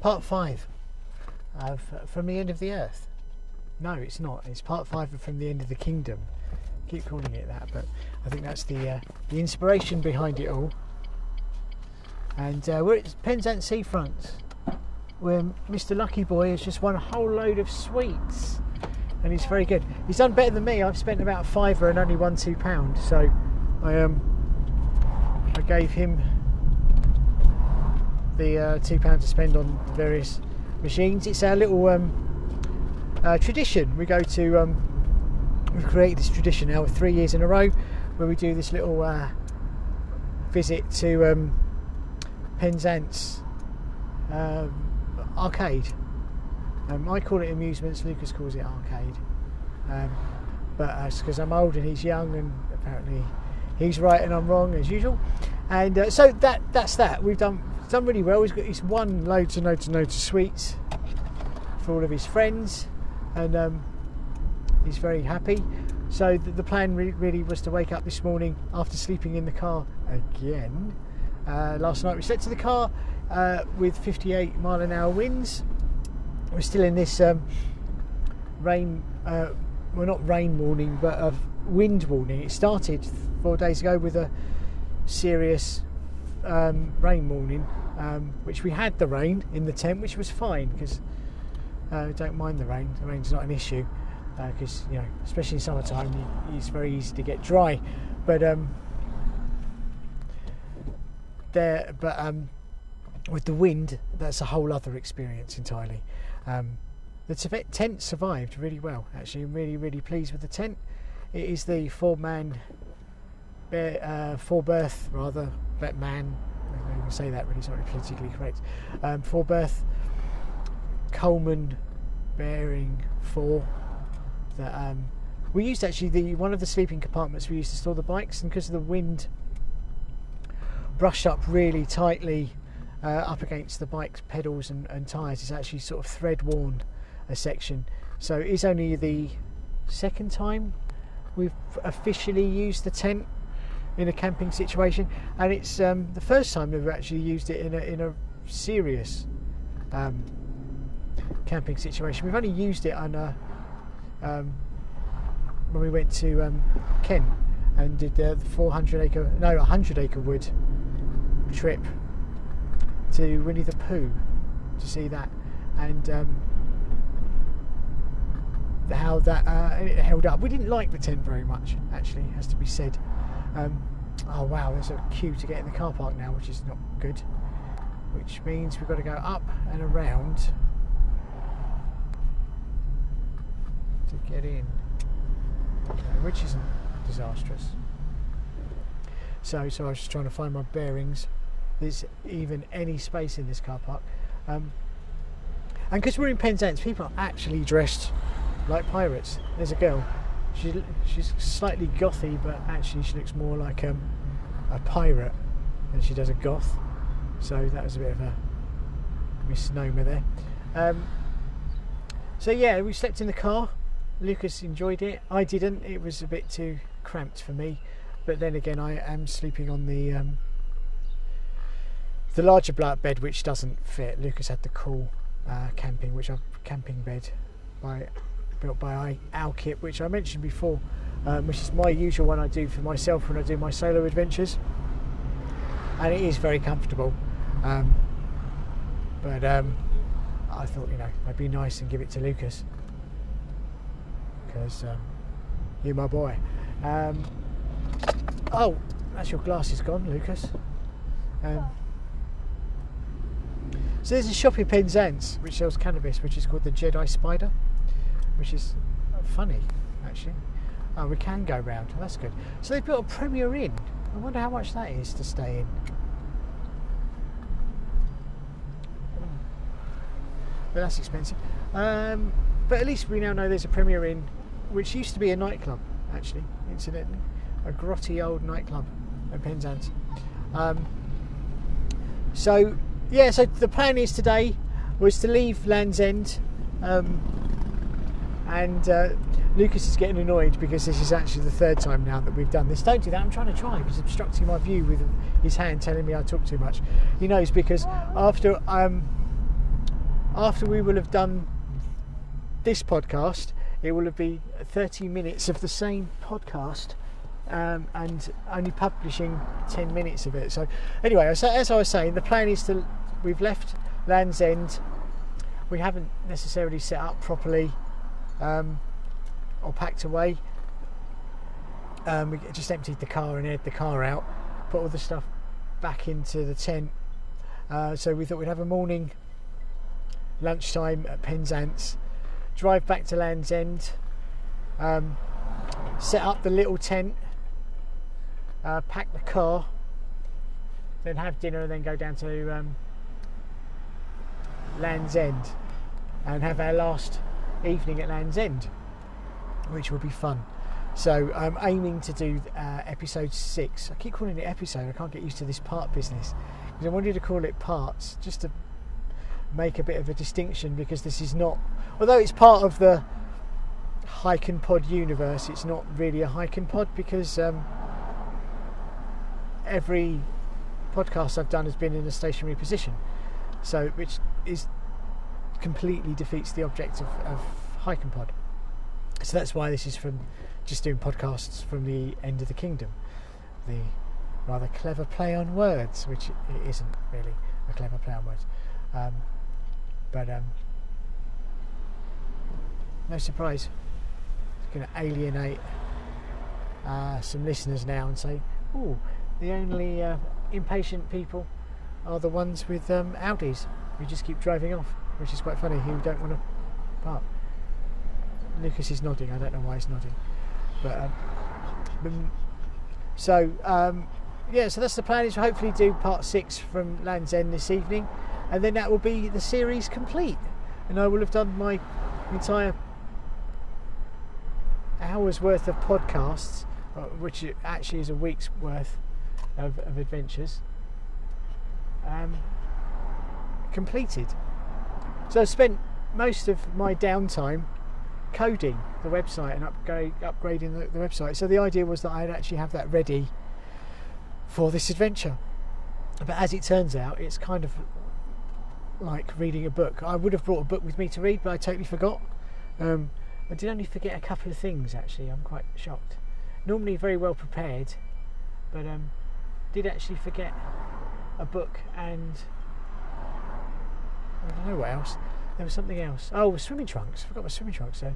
part five of From the End of the Earth. No, it's not. It's part five of From the End of the Kingdom. keep calling it that, but I think that's the uh, the inspiration behind it all. And uh, we're at Penzance Seafront, where Mr. Lucky Boy has just won a whole load of sweets, and he's very good. He's done better than me. I've spent about fiver and only won two pounds, so I um I gave him the uh, two pounds to spend on various machines. It's our little um, uh, tradition. We go to um, we've created this tradition now with three years in a row where we do this little uh, visit to um, Penzance um, arcade. Um, I call it amusements. Lucas calls it arcade. Um, but because I'm old and he's young, and apparently he's right and I'm wrong as usual. And uh, so that that's that. We've done done really well. He's got he's won loads and loads and loads of sweets for all of his friends, and um, he's very happy. So the, the plan re- really was to wake up this morning after sleeping in the car again. Uh, last night we slept in the car uh, with 58 mile an hour winds. We're still in this um, rain, uh, well not rain warning, but wind warning. It started four days ago with a serious um, rain warning, um, which we had the rain in the tent, which was fine because uh, don't mind the rain. The rain's not an issue because uh, you know, especially in summertime, it's very easy to get dry. But um, there, but um, with the wind, that's a whole other experience entirely. Um, the tent survived really well. Actually, I'm really, really pleased with the tent. It is the four-man, uh, four-berth rather, man. I can say that really. sorry, politically correct. Um, four-berth Coleman Bering four. That um, we used actually the one of the sleeping compartments we used to store the bikes, and because of the wind brushed up really tightly uh, up against the bike's pedals and, and tyres, it's actually sort of thread worn a section. So it is only the second time we've officially used the tent in a camping situation, and it's um, the first time we've actually used it in a, in a serious um, camping situation. We've only used it on a, um, when we went to um, Kent and did the 400 acre, no, 100 acre wood trip to Winnie the Pooh to see that, and um, how that uh, held up. We didn't like the tent very much, actually, has to be said. Um, oh wow, there's a queue to get in the car park now, which is not good. Which means we've got to go up and around to get in, which isn't disastrous. So, so I was just trying to find my bearings. There's even any space in this car park. Um, and because we're in Penzance, people are actually dressed like pirates. There's a girl. She, she's slightly gothy, but actually she looks more like um, a pirate than she does a goth. So that was a bit of a misnomer there. Um, so yeah, we slept in the car. Lucas enjoyed it. I didn't. It was a bit too cramped for me. But then again, I am sleeping on the um, the larger black bed, which doesn't fit. Lucas had the cool uh, camping, which I've camping bed by built by Alpkit, which I mentioned before, um, which is my usual one I do for myself when I do my solo adventures, and it is very comfortable. Um, but um, I thought, you know, I'd be nice and give it to Lucas because um, you're my boy. Um, oh, that's your glasses gone, Lucas. Um, so there's a shop in Penzance which sells cannabis, which is called the Jedi Spider which is funny actually. Oh, we can go round. That's good. So they've built a Premier Inn. I wonder how much that is to stay in. But that's expensive. Um, but at least we now know there's a Premier Inn, which used to be a nightclub, actually, incidentally. A grotty old nightclub at Penzance. Um, so, yeah, so the plan is today was to leave Land's End um, and uh, Lucas is getting annoyed because this is actually the third time now that we've done this. Don't do that. I'm trying to try. He's obstructing my view with his hand, telling me I talk too much. He knows because after um, after we will have done this podcast, it will have been 30 minutes of the same podcast um, and only publishing 10 minutes of it. So, anyway, as, as I was saying, the plan is to we've left Land's End. We haven't necessarily set up properly um, or packed away. Um, we just emptied the car and aired the car out, put all the stuff back into the tent. Uh, so we thought we'd have a morning lunchtime at Penzance, drive back to Land's End, um, set up the little tent, uh, pack the car, then have dinner, and then go down to um, Land's End and have our last evening at Land's End, which will be fun. So I'm aiming to do uh, episode six. I keep calling it episode. I can't get used to this part business because I wanted to call it parts just to make a bit of a distinction because this is not, although it's part of the hike and pod universe, it's not really a hike and pod because um, every podcast I've done has been in a stationary position. So, which is completely defeats the object of, of and pod. So that's why this is from just doing podcasts from the end of the kingdom. The rather clever play on words, which it isn't really a clever play on words. Um, but um, no surprise, it's going to alienate uh, some listeners now and say, "Oh, the only uh, impatient people are the ones with um, Audis who just keep driving off," which is quite funny. Who don't want to park. Lucas is nodding. I don't know why he's nodding, but um, so um, yeah. So that's the plan. Is hopefully do part six from Land's End this evening, and then that will be the series complete, and I will have done my entire hours worth of podcasts, uh, which actually is a week's worth of, of adventures, um, completed. So I spent most of my downtime coding the website and upgrade, upgrading the, the website. So the idea was that I'd actually have that ready for this adventure. But as it turns out, it's kind of like reading a book. I would have brought a book with me to read, but I totally forgot. Um, I did only forget a couple of things actually. I'm quite shocked. Normally very well prepared, but um, did actually forget a book and I don't know what else. There was something else. Oh, swimming trunks. I forgot my swimming trunks. So,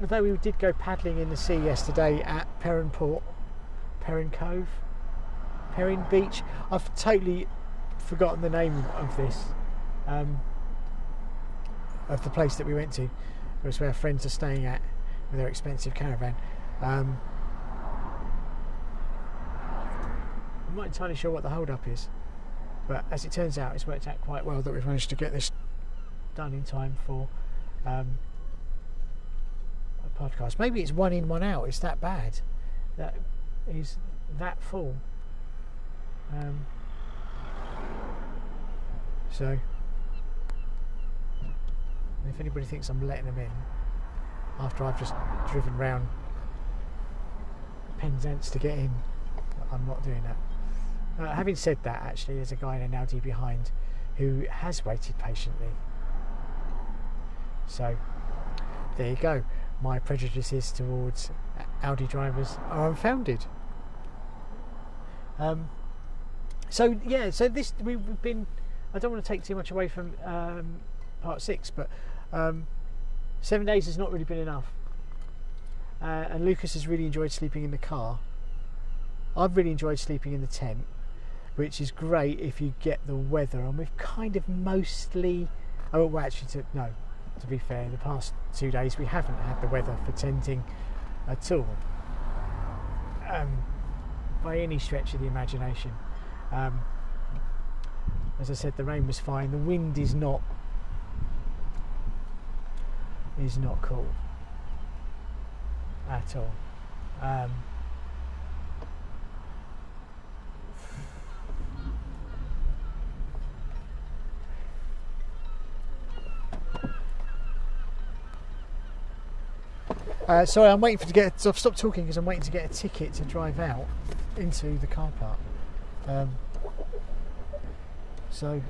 although we did go paddling in the sea yesterday at Perrin Port, Perrin Cove, Perrin Beach. I've totally forgotten the name of this, um, of the place that we went to. It was where friends are staying at with their expensive caravan. Um, I'm not entirely sure what the hold up is, but as it turns out, it's worked out quite well that we've managed to get this done in time for um, a podcast. Maybe it's one in, one out. It's that bad. That is that full. Um, so, if anybody thinks I'm letting them in after I've just driven round Penzance to get in, I'm not doing that. Uh, having said that, actually, there's a guy in an Audi behind who has waited patiently. So, there you go. My prejudices towards Audi drivers are unfounded. Um, so yeah, so this we've been. I don't want to take too much away from um, part six, but um, seven days has not really been enough. Uh, and Lucas has really enjoyed sleeping in the car. I've really enjoyed sleeping in the tent which is great if you get the weather. And we've kind of mostly, oh, well, actually, to, no, to be fair, the past two days we haven't had the weather for tenting at all, um, by any stretch of the imagination. Um, as I said, the rain was fine. The wind is not is not cool at all. Um, Uh, sorry, I'm waiting for to get. So I've stopped talking because I'm waiting to get a ticket to drive out into the car park. Um, so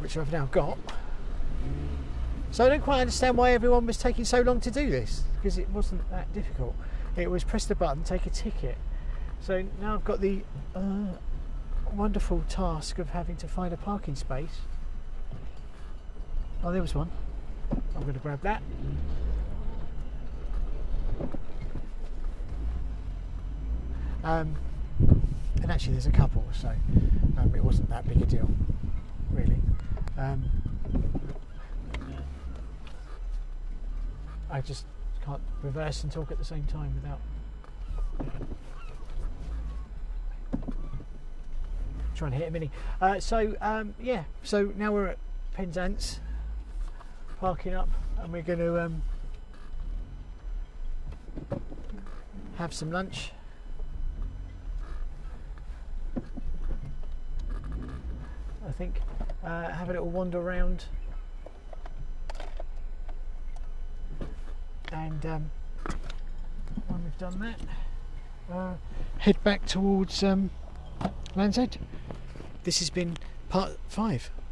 which I've now got. So I don't quite understand why everyone was taking so long to do this because it wasn't that difficult. It was press the button, take a ticket. So now I've got the uh, wonderful task of having to find a parking space. Oh, there was one. I'm going to grab that. Um, and actually, there's a couple, so um, it wasn't that big a deal, really. Um, I just can't reverse and talk at the same time without trying to hit a mini. Uh, so um, yeah, so now we're at Penzance, parking up, and we're going to um, have some lunch. I think uh, have a little wander around and um, when we've done that uh, head back towards um, Land's End. This has been part five